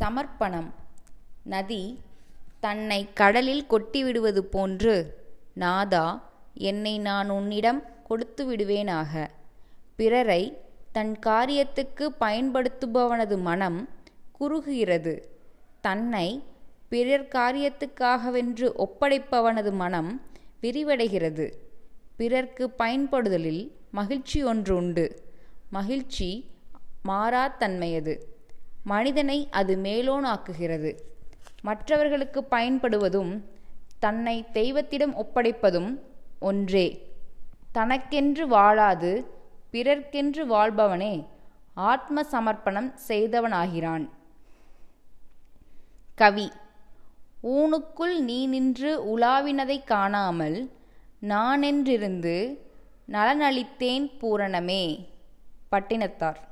சமர்ப்பணம். நதி தன்னை கடலில் கொட்டிவிடுவது போன்று நாதா என்னை நான் உன்னிடம் கொடுத்து விடுவேனாக பிறரை தன் காரியத்துக்கு பயன்படுத்துபவனது மனம் குறுகுகிறது. தன்னை பிறர் காரியத்துக்காகவென்று ஒப்படைப்பவனது மனம் விரிவடைகிறது. பிறர்க்கு பயன்படுதலில் மகிழ்ச்சி ஒன்று உண்டு. மகிழ்ச்சி மாறாத்தன்மையது மனிதனை அது மேலோனாக்குகிறது. மற்றவர்களுக்கு பயன்படுவதும் தன்னை தெய்வத்திடம் ஒப்படைப்பதும் ஒன்றே. தனக்கென்று வாழாது பிறர்க்கென்று வாழ்பவனே ஆத்ம சமர்ப்பணம் செய்தவனாகிறான். கவி ஊனுக்குள் நீ நின்று உலாவினதைக் காணாமல் நானென்றிருந்து நலனளித்தேன் பூரணமே பட்டினத்தார்.